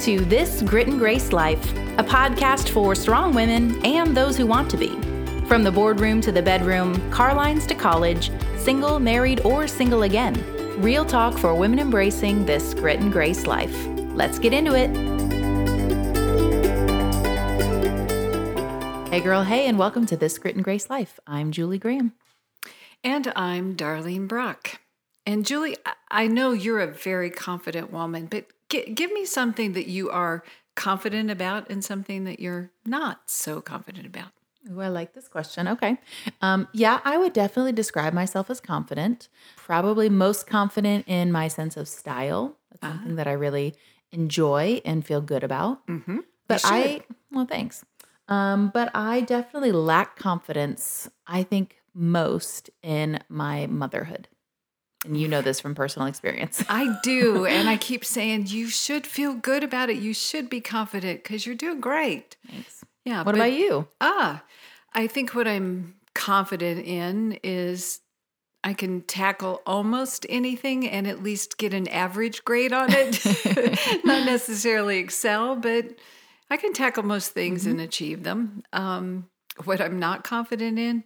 to This Grit and Grace Life, a podcast for strong women and those who want to be. From the boardroom to the bedroom, car lines to college, single, married, or single again. Real talk for women embracing this grit and grace life. Let's get into it. Hey, girl, hey, and welcome to This Grit and Grace Life. I'm Julie Graham. And I'm Darlene Brock. And Julie, I know you're a very confident woman, but G- give me something that you are confident about and something that you're not so confident about. Ooh, I like this question. Okay. Um, yeah, I would definitely describe myself as confident, probably most confident in my sense of style. That's uh-huh. something that I really enjoy and feel good about. Mm-hmm. But I, well, thanks. Um, but I definitely lack confidence, I think, most in my motherhood. And you know this from personal experience. I do. And I keep saying, you should feel good about it. You should be confident because you're doing great. Thanks. Yeah. What but, about you? Ah, I think what I'm confident in is I can tackle almost anything and at least get an average grade on it. Not necessarily excel, but I can tackle most things mm-hmm. and achieve them. Um, what I'm not confident in,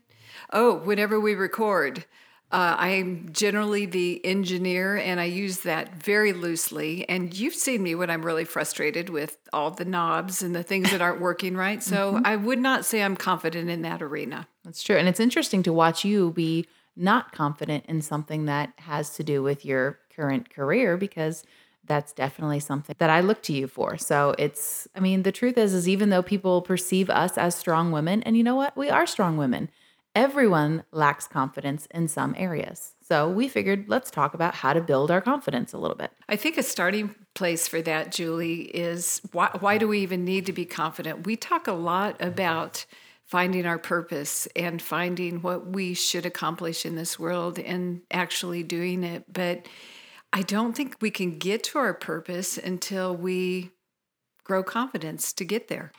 oh, whenever we record, uh, I'm generally the engineer, and I use that very loosely. And you've seen me when I'm really frustrated with all the knobs and the things that aren't working right. So mm-hmm. I would not say I'm confident in that arena. That's true. And it's interesting to watch you be not confident in something that has to do with your current career because that's definitely something that I look to you for. So it's, I mean, the truth is, is even though people perceive us as strong women, and you know what? We are strong women everyone lacks confidence in some areas. So we figured let's talk about how to build our confidence a little bit. I think a starting place for that, Julie, is why, why do we even need to be confident? We talk a lot about finding our purpose and finding what we should accomplish in this world and actually doing it. But I don't think we can get to our purpose until we grow confidence to get there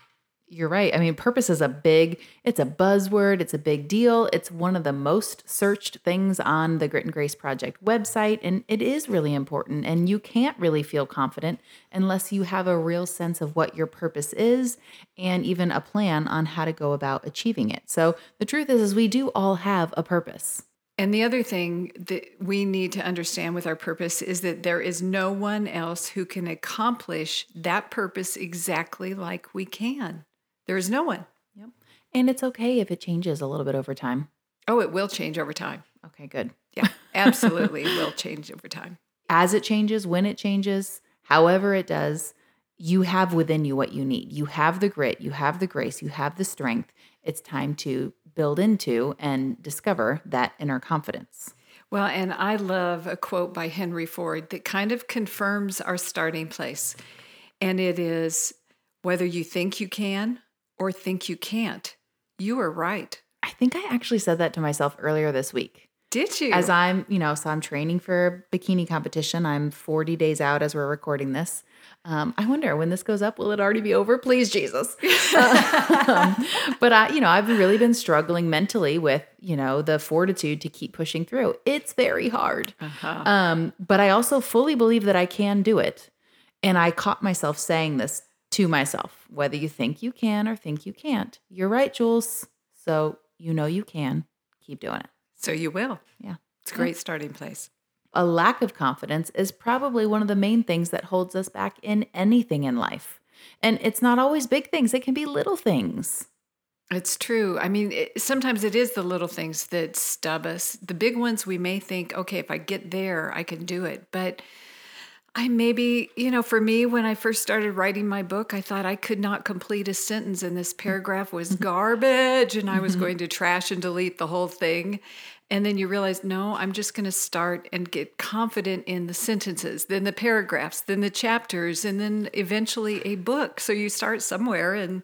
you're right. I mean, purpose is a big, it's a buzzword, it's a big deal. It's one of the most searched things on the Grit and Grace Project website, and it is really important. And you can't really feel confident unless you have a real sense of what your purpose is and even a plan on how to go about achieving it. So the truth is, is we do all have a purpose. And the other thing that we need to understand with our purpose is that there is no one else who can accomplish that purpose exactly like we can. There is no one. Yep. And it's okay if it changes a little bit over time. Oh, it will change over time. Okay, good. Yeah, absolutely. will change over time. As it changes, when it changes, however it does, you have within you what you need. You have the grit, you have the grace, you have the strength. It's time to build into and discover that inner confidence. Well, and I love a quote by Henry Ford that kind of confirms our starting place. And it is whether you think you can or think you can't. You are right. I think I actually said that to myself earlier this week. Did you? As I'm, you know, so I'm training for a bikini competition. I'm 40 days out as we're recording this. Um, I wonder when this goes up, will it already be over? Please, Jesus. um, but I, you know, I've really been struggling mentally with, you know, the fortitude to keep pushing through. It's very hard. Uh-huh. Um, but I also fully believe that I can do it. And I caught myself saying this to myself, whether you think you can or think you can't. You're right, Jules. So you know you can. Keep doing it. So you will. Yeah. It's a great starting place. A lack of confidence is probably one of the main things that holds us back in anything in life. And it's not always big things, it can be little things. It's true. I mean, it, sometimes it is the little things that stub us. The big ones we may think, okay, if I get there, I can do it. But I maybe, you know, for me, when I first started writing my book, I thought I could not complete a sentence and this paragraph was mm-hmm. garbage and I was mm-hmm. going to trash and delete the whole thing. And then you realize, no, I'm just going to start and get confident in the sentences, then the paragraphs, then the chapters, and then eventually a book. So you start somewhere and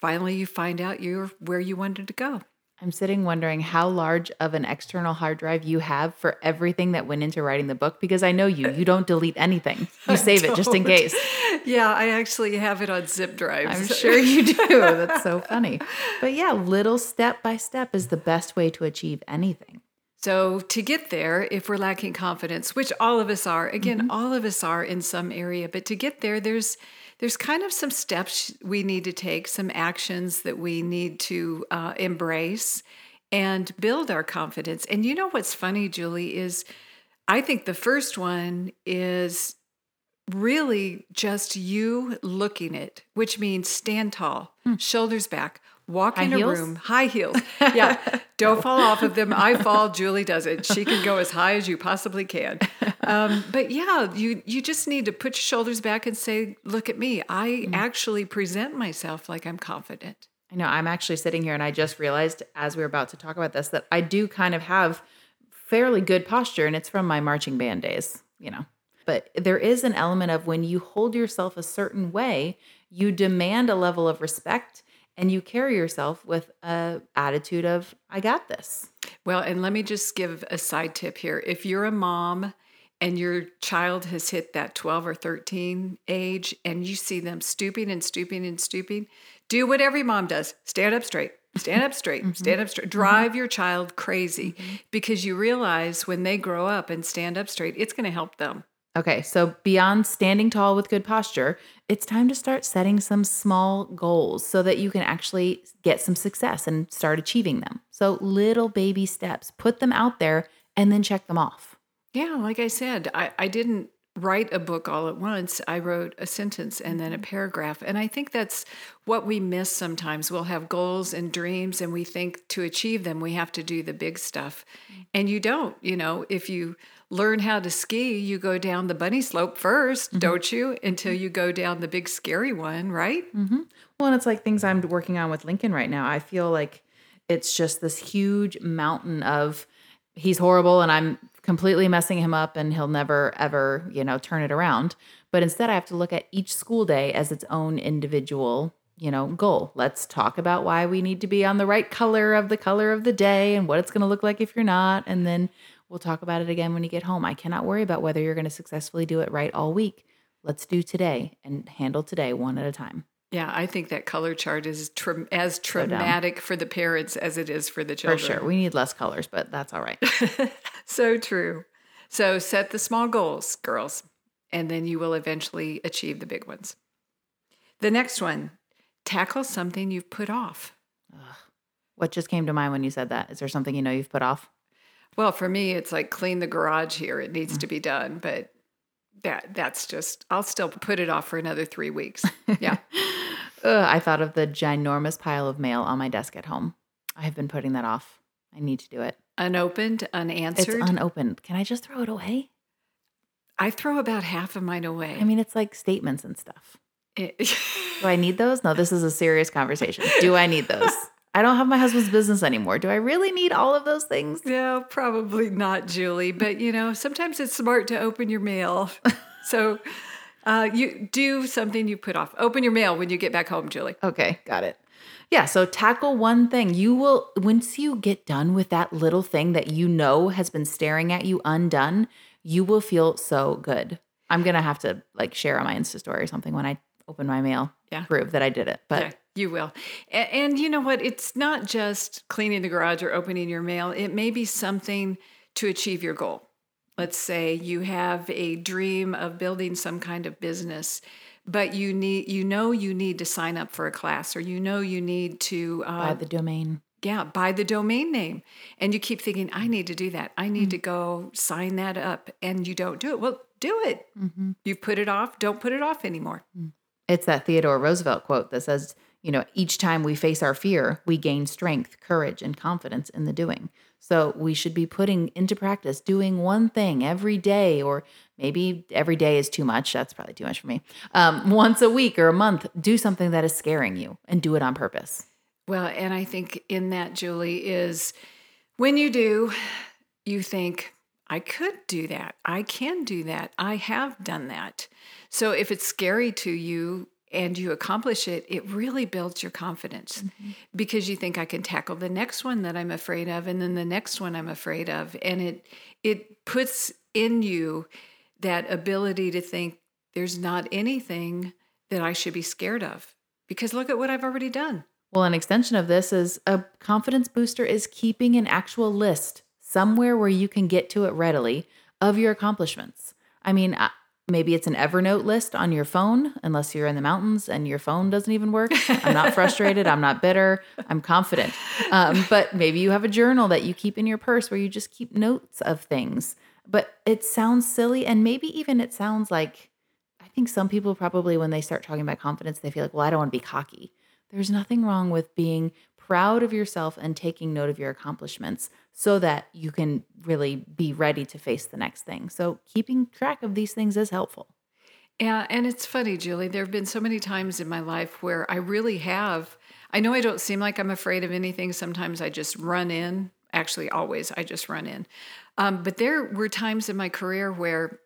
finally you find out you're where you wanted to go. I'm sitting wondering how large of an external hard drive you have for everything that went into writing the book because I know you. You don't delete anything. You save it just in case. Yeah, I actually have it on zip drives. I'm sure you do. That's so funny. But yeah, little step by step is the best way to achieve anything. So, to get there, if we're lacking confidence, which all of us are, again, mm-hmm. all of us are in some area, but to get there, there's there's kind of some steps we need to take, some actions that we need to uh, embrace and build our confidence. And you know what's funny, Julie, is I think the first one is really just you looking it, which means stand tall, Hmm. shoulders back, walk High in a room, high heels. Yeah, don't fall off of them. I fall. Julie does it. She can go as high as you possibly can. Um, but yeah, you you just need to put your shoulders back and say, "Look at me. I Hmm. actually present myself like I'm confident." I know I'm actually sitting here and I just realized as we were about to talk about this that I do kind of have fairly good posture and it's from my marching band days, you know. But there is an element of when you hold yourself a certain way, you demand a level of respect and you carry yourself with a attitude of I got this. Well, and let me just give a side tip here. If you're a mom and your child has hit that 12 or 13 age and you see them stooping and stooping and stooping, do what every mom does stand up straight. Stand up straight, mm-hmm. stand up straight. Mm-hmm. Drive your child crazy mm-hmm. because you realize when they grow up and stand up straight, it's going to help them. Okay, so beyond standing tall with good posture, it's time to start setting some small goals so that you can actually get some success and start achieving them. So, little baby steps, put them out there and then check them off. Yeah, like I said, I, I didn't write a book all at once. I wrote a sentence and then a mm-hmm. paragraph. And I think that's what we miss sometimes. We'll have goals and dreams, and we think to achieve them, we have to do the big stuff. Mm-hmm. And you don't. You know, if you learn how to ski, you go down the bunny slope 1st mm-hmm. don't you? Until you go down the big scary one, right? Mm-hmm. Well, and it's like things I'm working on with Lincoln right now. I feel like it's just this huge mountain of he's horrible and I'm completely messing him up and he'll never ever, you know, turn it around. But instead I have to look at each school day as its own individual, you know, goal. Let's talk about why we need to be on the right color of the color of the day and what it's going to look like if you're not and then we'll talk about it again when you get home. I cannot worry about whether you're going to successfully do it right all week. Let's do today and handle today one at a time. Yeah, I think that color chart is tra- as traumatic for the parents as it is for the children. For sure. We need less colors, but that's all right. So true. So set the small goals, girls, and then you will eventually achieve the big ones. The next one tackle something you've put off. What just came to mind when you said that? Is there something you know you've put off? Well, for me, it's like clean the garage here. It needs to be done, but that that's just I'll still put it off for another three weeks. Yeah. Ugh, I thought of the ginormous pile of mail on my desk at home. I have been putting that off. I need to do it. Unopened, unanswered. It's unopened. Can I just throw it away? I throw about half of mine away. I mean, it's like statements and stuff. It- Do I need those? No, this is a serious conversation. Do I need those? I don't have my husband's business anymore. Do I really need all of those things? No, probably not, Julie. But you know, sometimes it's smart to open your mail. so uh, you do something you put off. Open your mail when you get back home, Julie. Okay, got it. Yeah, so tackle one thing. You will, once you get done with that little thing that you know has been staring at you undone, you will feel so good. I'm going to have to like share on my Insta story or something when I open my mail, Yeah. prove that I did it. But Yeah, you will. And, and you know what? It's not just cleaning the garage or opening your mail. It may be something to achieve your goal. Let's say you have a dream of building some kind of business, but you need you know you need to sign up for a class or you know you need to uh, buy the domain. yeah, buy the domain name. And you keep thinking, I need to do that. I Mm. need to go sign that up. And you don't do it. Well, do it. Mm-hmm. You've put it off. Don't put it off anymore. It's that Theodore Roosevelt quote that says, you know, each time we face our fear, we gain strength, courage, and confidence in the doing. So we should be putting into practice doing one thing every day, or maybe every day is too much. That's probably too much for me. Um, once a week or a month, do something that is scaring you and do it on purpose. Well, and I think in that, Julie, is when you do, you think, I could do that. I can do that. I have done that. So if it's scary to you and you accomplish it, it really builds your confidence mm-hmm. because you think I can tackle the next one that I'm afraid of and then the next one I'm afraid of. And it it puts in you that ability to think there's not anything that I should be scared of. Because look at what I've already done. Well, an extension of this is a confidence booster is keeping an actual list somewhere where you can get to it readily of your accomplishments. I mean, I, maybe it's an Evernote list on your phone, unless you're in the mountains and your phone doesn't even work. I'm not frustrated. I'm not bitter. I'm confident. Um, but maybe you have a journal that you keep in your purse where you just keep notes of things. But it sounds silly. And maybe even it sounds like, I think some people probably, when they start talking about confidence, they feel like, well, I don't want to be cocky. There's nothing wrong with being proud of yourself and taking note of your accomplishments so that you can really be ready to face the next thing. So, keeping track of these things is helpful. Yeah, and it's funny, Julie. There have been so many times in my life where I really have. I know I don't seem like I'm afraid of anything. Sometimes I just run in. Actually, always I just run in. Um, but there were times in my career where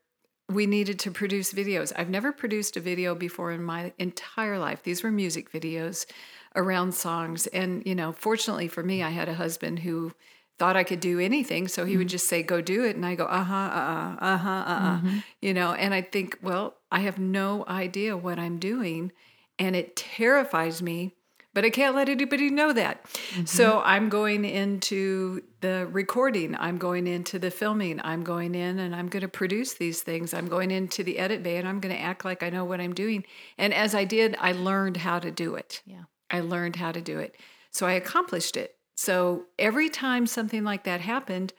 we needed to produce videos. I've never produced a video before in my entire life. These were music videos around songs. And, you know, fortunately for me, I had a husband who thought I could do anything. So he mm-hmm. would just say, go do it. And I go, uh huh, uh uh, uh huh, uh uh, mm-hmm. you know, and I think, well, I have no idea what I'm doing. And it terrifies me, but I can't let anybody know that. Mm-hmm. So I'm going into the recording, I'm going into the filming, I'm going in and I'm going to produce these things. I'm going into the edit bay and I'm going to act like I know what I'm doing. And as I did, I learned how to do it. Yeah. I learned how to do it. So I accomplished it. So every time something like that happened,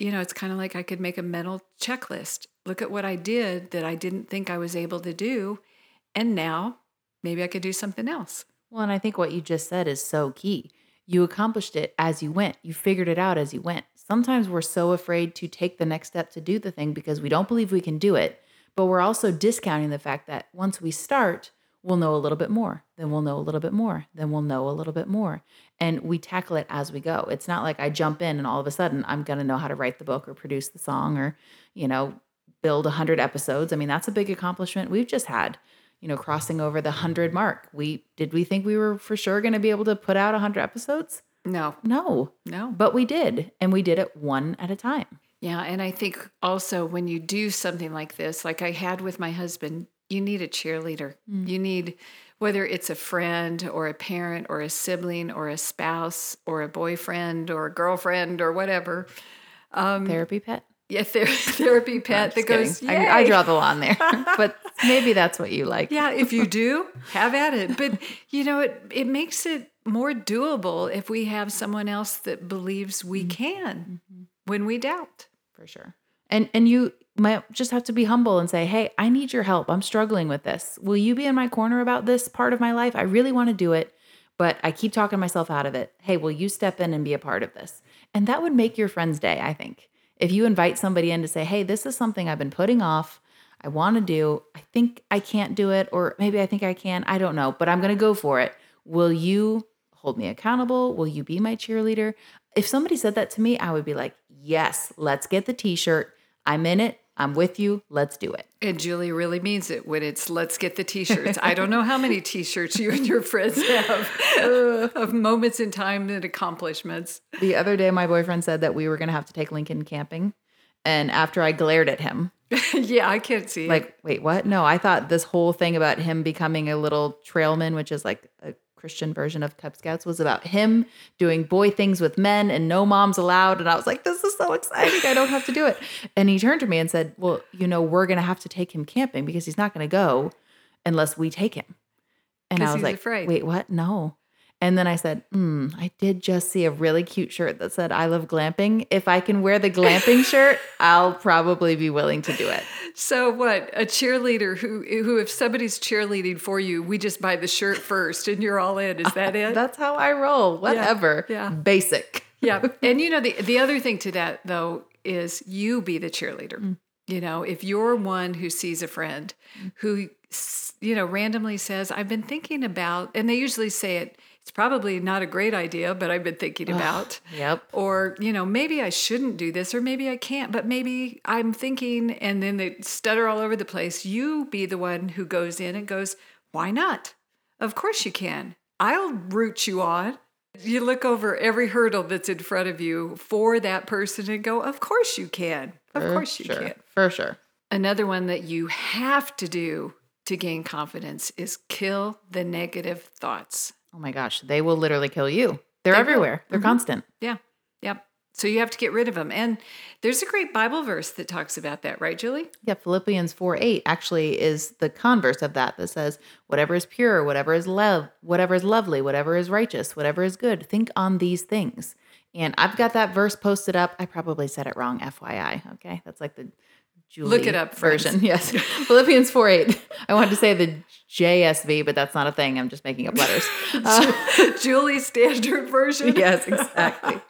you know, it's kind of like I could make a mental checklist. Look at what I did that I didn't think I was able to do. And now maybe I could do something else. Well, and I think what you just said is so key. You accomplished it as you went, you figured it out as you went. Sometimes we're so afraid to take the next step to do the thing because we don't believe we can do it. But we're also discounting the fact that once we start, we'll know a little bit more, then we'll know a little bit more, then we'll know a little bit more. And we tackle it as we go. It's not like I jump in and all of a sudden I'm going to know how to write the book or produce the song or, you know, build 100 episodes. I mean, that's a big accomplishment we've just had, you know, crossing over the 100 mark. We did we think we were for sure going to be able to put out 100 episodes? No. No. No. But we did, and we did it one at a time. Yeah, and I think also when you do something like this, like I had with my husband, you need a cheerleader. Mm. You need, whether it's a friend or a parent or a sibling or a spouse or a boyfriend or a girlfriend or whatever. Um, therapy pet? Yeah, ther- therapy pet that goes, I, I, draw the line there, but maybe that's what you like. Yeah, if you do, have at it. But, you know, it, it makes it more doable if we have someone else that believes we mm-hmm. can mm-hmm. when we doubt. For sure. And and you might just have to be humble and say, Hey, I need your help. I'm struggling with this. Will you be in my corner about this part of my life? I really want to do it, but I keep talking myself out of it. Hey, will you step in and be a part of this? And that would make your friend's day, I think. If you invite somebody in to say, Hey, this is something I've been putting off. I want to do. I think I can't do it, or maybe I think I can. I don't know, but I'm going to go for it. Will you hold me accountable? Will you be my cheerleader? If somebody said that to me, I would be like, Yes, let's get the t shirt. I'm in it. I'm with you. Let's do it. And Julie really means it when it's let's get the t shirts. I don't know how many t shirts you and your friends have of moments in time and accomplishments. The other day, my boyfriend said that we were going to have to take Lincoln camping. And after I glared at him, yeah, I can't see. Like, it. wait, what? No, I thought this whole thing about him becoming a little trailman, which is like a Christian version of Cub Scouts was about him doing boy things with men and no moms allowed. And I was like, this is so exciting. I don't have to do it. And he turned to me and said, Well, you know, we're going to have to take him camping because he's not going to go unless we take him. And I was like, afraid. Wait, what? No. And then I said, hmm, I did just see a really cute shirt that said, I love glamping. If I can wear the glamping shirt, I'll probably be willing to do it. So what? A cheerleader who who if somebody's cheerleading for you, we just buy the shirt first and you're all in. Is that it? That's how I roll. Whatever. Yeah. yeah. Basic. yeah. And you know the the other thing to that though is you be the cheerleader. Mm. You know, if you're one who sees a friend mm. who you know randomly says, "I've been thinking about," and they usually say it it's probably not a great idea, but I've been thinking about. yep. Or, you know, maybe I shouldn't do this, or maybe I can't, but maybe I'm thinking, and then they stutter all over the place. You be the one who goes in and goes, why not? Of course you can. I'll root you on. You look over every hurdle that's in front of you for that person and go, of course you can. Of for course you sure. can. For sure. Another one that you have to do to gain confidence is kill the negative thoughts. Oh my gosh, they will literally kill you. They're they everywhere. Will. They're mm-hmm. constant. Yeah. Yep. So you have to get rid of them. And there's a great Bible verse that talks about that, right, Julie? Yeah, Philippians 4 8 actually is the converse of that that says, whatever is pure, whatever is love, whatever is lovely, whatever is righteous, whatever is good, think on these things. And I've got that verse posted up. I probably said it wrong, FYI. Okay. That's like the Julie Look it up, version. Yes. Philippians 4 8. I wanted to say the JSV, but that's not a thing. I'm just making up letters. Uh, Julie standard version. yes, exactly.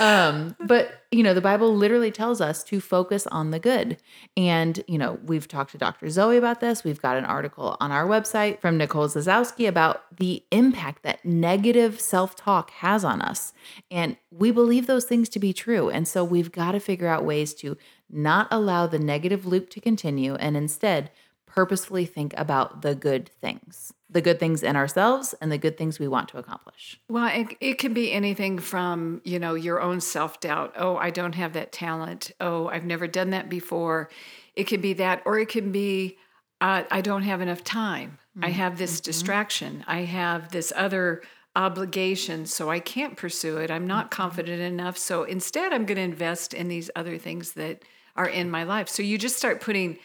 Um, but you know, the Bible literally tells us to focus on the good. And, you know, we've talked to Dr. Zoe about this. We've got an article on our website from Nicole Zasowski about the impact that negative self talk has on us. And we believe those things to be true. And so we've got to figure out ways to not allow the negative loop to continue and instead purposefully think about the good things the good things in ourselves and the good things we want to accomplish. Well, it, it can be anything from, you know, your own self-doubt. Oh, I don't have that talent. Oh, I've never done that before. It can be that, or it can be, uh, I don't have enough time. Mm-hmm. I have this mm-hmm. distraction. I have this other obligation, so I can't pursue it. I'm not mm-hmm. confident enough. So instead, I'm going to invest in these other things that are in my life. So you just start putting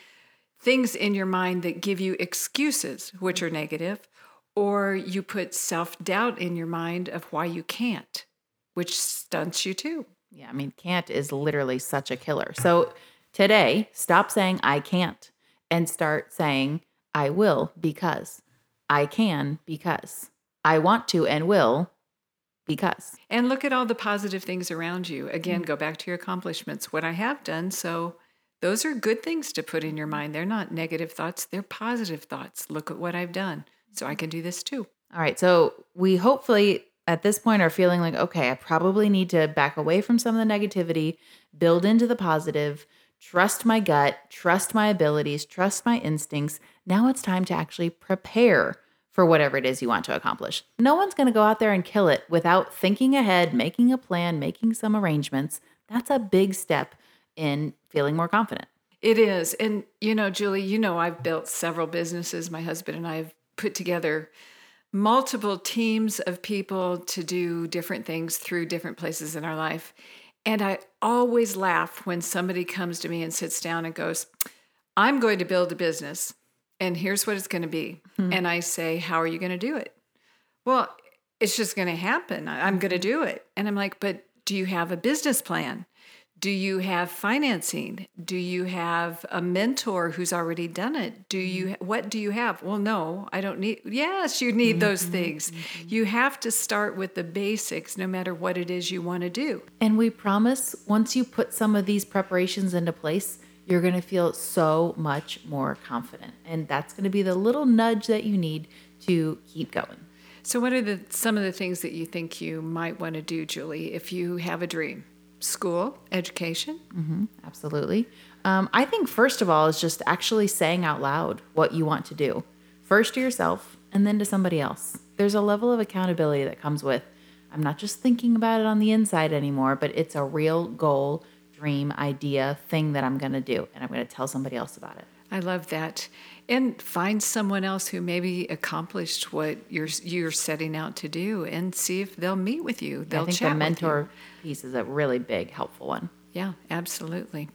things in your mind that give you excuses, which are negative, or you put self doubt in your mind of why you can't, which stunts you too. Yeah, I mean, can't is literally such a killer. So today, stop saying I can't and start saying I will because I can because I want to and will because. And look at all the positive things around you. Again, mm-hmm. go back to your accomplishments, what I have done. So those are good things to put in your mind. They're not negative thoughts, they're positive thoughts. Look at what I've done. So I can do this too. All right. So we hopefully at this point are feeling like, okay, I probably need to back away from some of the negativity, build into the positive, trust my gut, trust my abilities, trust my instincts. Now it's time to actually prepare for whatever it is you want to accomplish. No one's going to go out there and kill it without thinking ahead, making a plan, making some arrangements. That's a big step in feeling more confident. It is. And, you know, Julie, you know, I've built several businesses. My husband and I have put together multiple teams of people to do different things through different places in our life. And I always laugh when somebody comes to me and sits down and goes, I'm going to build a business and here's what it's going to be. Mm-hmm. And I say, How are you going to do it? Well, it's just going to happen. I'm going to do it. And I'm like, But do you have a business plan? Do you have financing? Do you have a mentor who's already done it? Do you mm-hmm. what do you have? Well, no, I don't need Yes, you need those mm-hmm, things. Mm-hmm. You have to start with the basics no matter what it is you want to do. And we promise once you put some of these preparations into place, you're going to feel so much more confident. And that's going to be the little nudge that you need to keep going. So what are the some of the things that you think you might want to do, Julie, if you have a dream? school, education. Mm-hmm, absolutely. Um, I think, first of all, is just actually saying out loud what you want to do, first to yourself and then to somebody else. There's a level of accountability that comes with, I'm not just thinking about it on the inside anymore, but it's a real goal, dream, idea, thing that I'm going to do. And I'm going to tell somebody else about it. I love that. And find someone else who maybe accomplished what you're you're setting out to do, and see if they'll meet with you. They'll I think the mentor piece is a really big helpful one. Yeah, absolutely.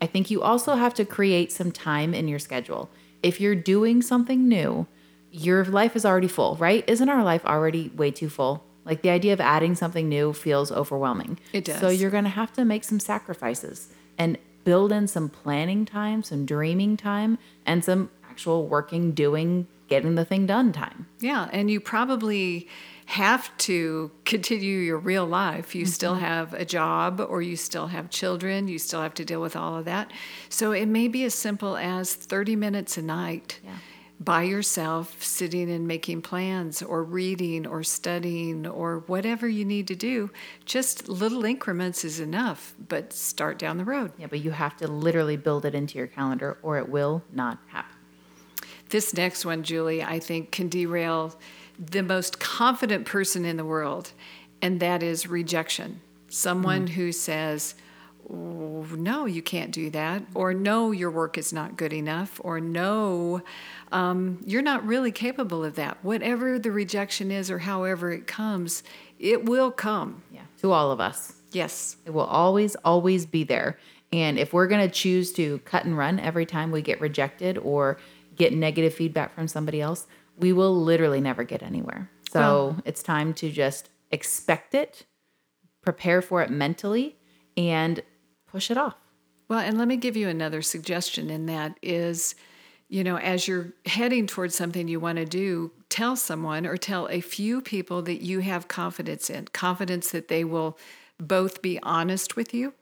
I think you also have to create some time in your schedule. If you're doing something new, your life is already full, right? Isn't our life already way too full? Like the idea of adding something new feels overwhelming. It does. So you're going to have to make some sacrifices. And build in some planning time, some dreaming time, and some actual working, doing, getting the thing done time. Yeah. And you probably have to continue your real life. You mm-hmm. still have a job or you still have children. You still have to deal with all of that. So it may be as simple as 30 minutes a night. Yeah by yourself, sitting and making plans, or reading, or studying, or whatever you need to do. Just little increments is enough, but start down the road. Yeah, but you have to literally build it into your calendar, or it will not happen. This next one, Julie, I think can derail the most confident person in the world, and that is rejection. Someone mm. who says, no, you can't do that, or no, your work is not good enough, or no, um, you're not really capable of that. Whatever the rejection is, or however it comes, it will come. Yeah, to all of us. Yes. It will always, always be there. And if we're going to choose to cut and run every time we get rejected or get negative feedback from somebody else, we will literally never get anywhere. So Well- it's time to just expect it, prepare for it mentally, and push it off. Well, and let me give you another suggestion in that is, you know, as you're heading towards something you want to do, tell someone or tell a few people that you have confidence in, confidence that they will both be honest with you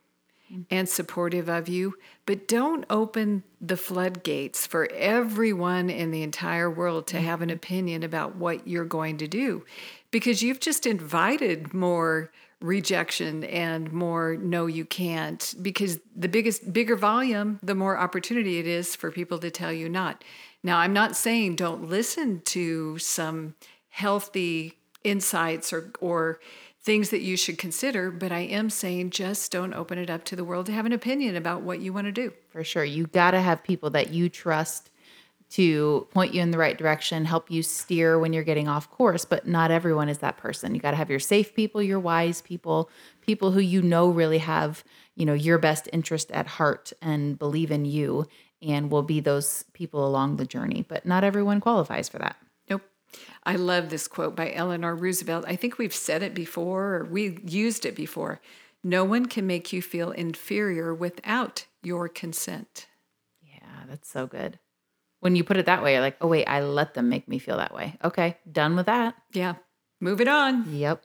mm. and supportive of you, but don't open the floodgates for everyone in the entire world to have an mm-hmm. opinion about what you're going to do because you've just invited more rejection and more no you can't because the biggest bigger volume the more opportunity it is for people to tell you not now i'm not saying don't listen to some healthy insights or or things that you should consider but i am saying just don't open it up to the world to have an opinion about what you want to do For sure. You got to have people that you trust to point you in the right direction, help you steer when you're getting off course, but not everyone is that person. You got to have your safe people, your wise people, people who you know really have, you know, your best interest at heart and believe in you and will be those people along the journey, but not everyone qualifies for that. Nope. I love this quote by Eleanor Roosevelt. I think we've said it before or we used it before. No one can make you feel inferior without your consent. Yeah, that's so good. When you put it that way, you're like, oh, wait, I let them make me feel that way. Okay, done with that. Yeah. Move it on. Yep.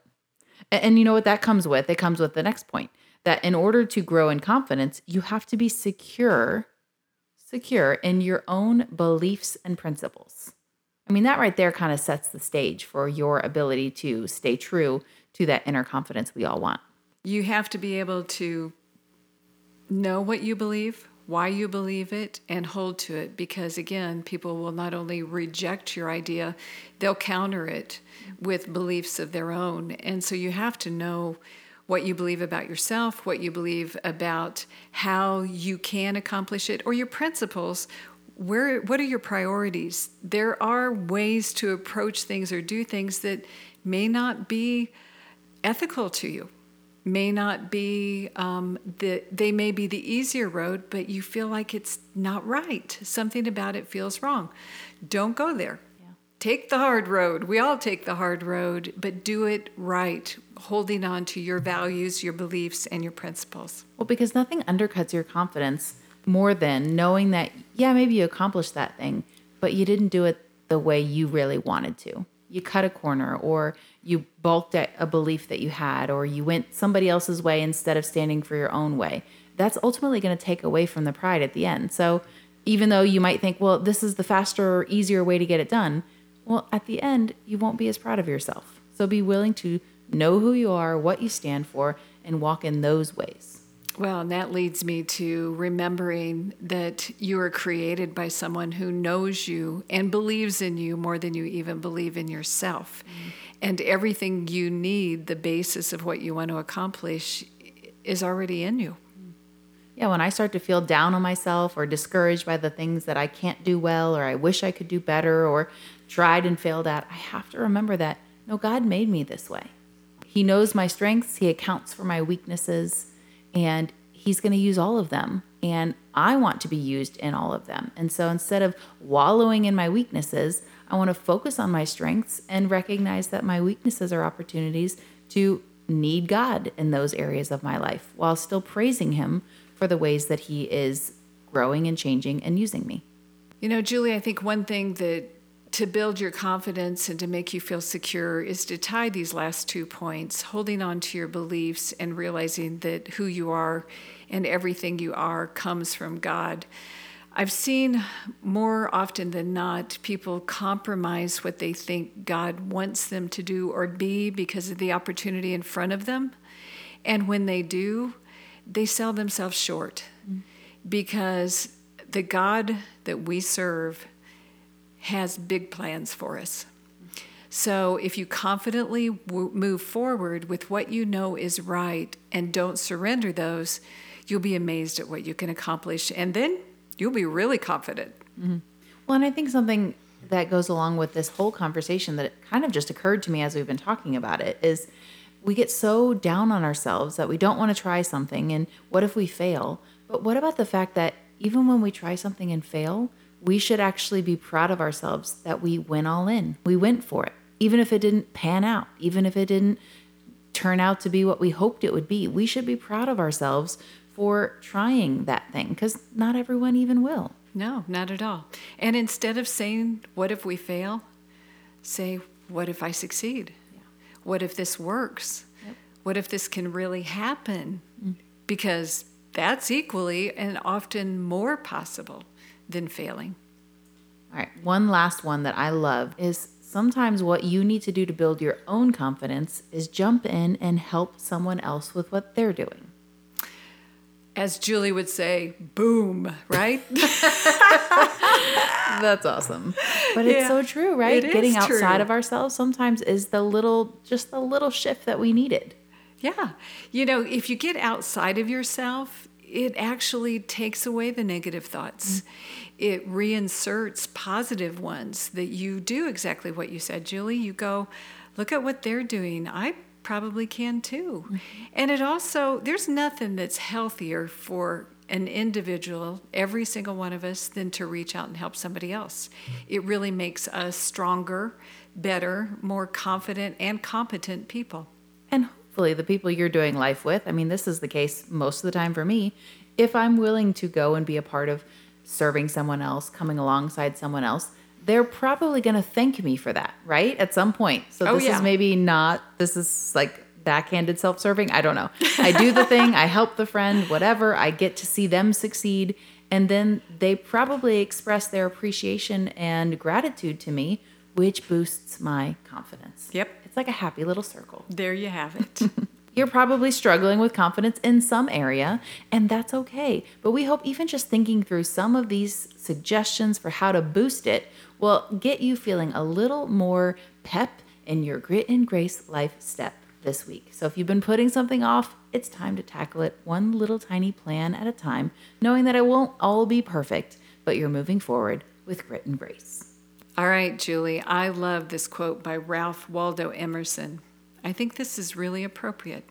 A- And, you know what that comes with? It comes with the next point that in order to grow in confidence, you have to be secure, secure in your own beliefs and principles. I mean, that right there kind of sets the stage for your ability to stay true to that inner confidence we all want. You have to be able to know what you believe, why you believe it, and hold to it. Because again, people will not only reject your idea, they'll counter it with beliefs of their own. And so you have to know what you believe about yourself, what you believe about how you can accomplish it, or your principles. Where, what are your priorities? There are ways to approach things or do things that may not be ethical to you may not be um, the they may be the easier road but you feel like it's not right. Something about it feels wrong. Don't go there. Take the hard road. We all take the hard road but do it right holding on to your values your beliefs and your principles. Well, because nothing undercuts your confidence more than knowing that, yeah, maybe you accomplished that thing, but you didn't do it the way you really wanted to. You cut a corner, or you balked at a belief that you had, or you went somebody else's way instead of standing for your own way. That's ultimately going to take away from the pride at the end. So, even though you might think, well, this is the faster or easier way to get it done, well, at the end, you won't be as proud of yourself. So, be willing to know who you are, what you stand for, and walk in those ways. Well, and that leads me to remembering that you are created by someone who knows you and believes in you more than you even believe in yourself. Mm-hmm. And everything you need, the basis of what you want to accomplish, is already in you. Mm-hmm. Yeah, when I start to feel down on myself or discouraged by the things that I can't do well or I wish I could do better or tried and failed at, I have to remember that no, God made me this way. He knows my strengths, He accounts for my weaknesses, and He's going to use all of them. And I want to be used in all of them. And so instead of wallowing in my weaknesses, I want to focus on my strengths and recognize that my weaknesses are opportunities to need God in those areas of my life while still praising Him for the ways that He is growing and changing and using me. You know, Julie, I think one thing that to build your confidence and to make you feel secure is to tie these last two points, holding on to your beliefs and realizing that who you are and everything you are comes from God. I've seen more often than not people compromise what they think God wants them to do or be because of the opportunity in front of them. And when they do, they sell themselves short mm. because the God that we serve has big plans for us. So if you confidently w- move forward with what you know is right and don't surrender those, you'll be amazed at what you can accomplish. And then you'll be really confident. Mm-hmm. Well, and I think something that goes along with this whole conversation that kind of just occurred to me as we've been talking about it is we get so down on ourselves that we don't want to try something. And what if we fail? But what about the fact that even when we try something and fail, we should actually be proud of ourselves that we went all in. We went for it. Even if it didn't pan out, even if it didn't turn out to be what we hoped it would be, we should be proud of ourselves for trying that thing because not everyone even will. No, not at all. And instead of saying, What if we fail? say, What if I succeed? Yeah. What if this works? Yep. What if this can really happen? Mm. Because that's equally and often more possible than failing. All right, one last one that I love is sometimes what you need to do to build your own confidence is jump in and help someone else with what they're doing. As Julie would say, boom, right? That's awesome. But it's yeah, so true, right? Getting outside true. of ourselves sometimes is the little, just the little shift that we needed. Yeah. You know, if you get outside of yourself, it actually takes away the negative thoughts. Mm-hmm. It reinserts positive ones that you do exactly what you said, Julie. You go, look at what they're doing. I probably can too. Mm-hmm. And it also, there's nothing that's healthier for an individual, every single one of us, than to reach out and help somebody else. It really makes us stronger, better, more confident, and competent people. And hopefully, the people you're doing life with, I mean, this is the case most of the time for me. If I'm willing to go and be a part of serving someone else, coming alongside someone else, they're probably going to thank me for that, right? At some point. So oh, this yeah. is maybe not, this is like backhanded self serving. I don't know. I do the thing, I help the friend, whatever. I get to see them succeed. And then they probably express their appreciation and gratitude to me, which boosts my confidence. Yep. It's like a happy little circle. There you have it. You're probably struggling with confidence in some area, and that's okay. But we hope even just thinking through some of these suggestions for how to boost it will get you feeling a little more pep in your grit and grace life step this week. So if you've been putting something off, it's time to tackle it one little tiny plan at a time, knowing that it won't all be perfect, but you're moving forward with grit and grace. All right, Julie, I love this quote by Ralph Waldo Emerson. I think this is really appropriate.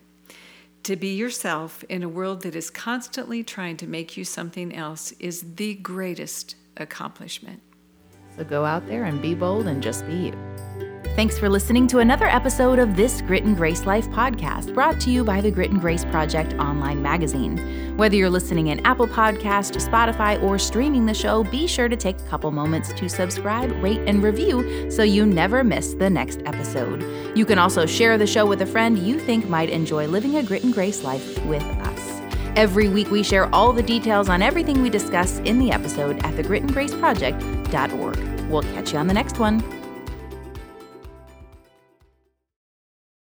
To be yourself in a world that is constantly trying to make you something else is the greatest accomplishment. So go out there and be bold and just be you. Thanks for listening to another episode of this Grit and Grace Life podcast brought to you by the Grit and Grace Project online magazine. Whether you're listening in Apple Podcast, Spotify, or streaming the show, be sure to take a couple moments to subscribe, rate, and review so you never miss the next episode. You can also share the show with a friend you think might enjoy living a Grit and Grace life with us. Every week, we share all the details on everything we discuss in the episode at thegritandgraceproject.org. We'll catch you on the next one.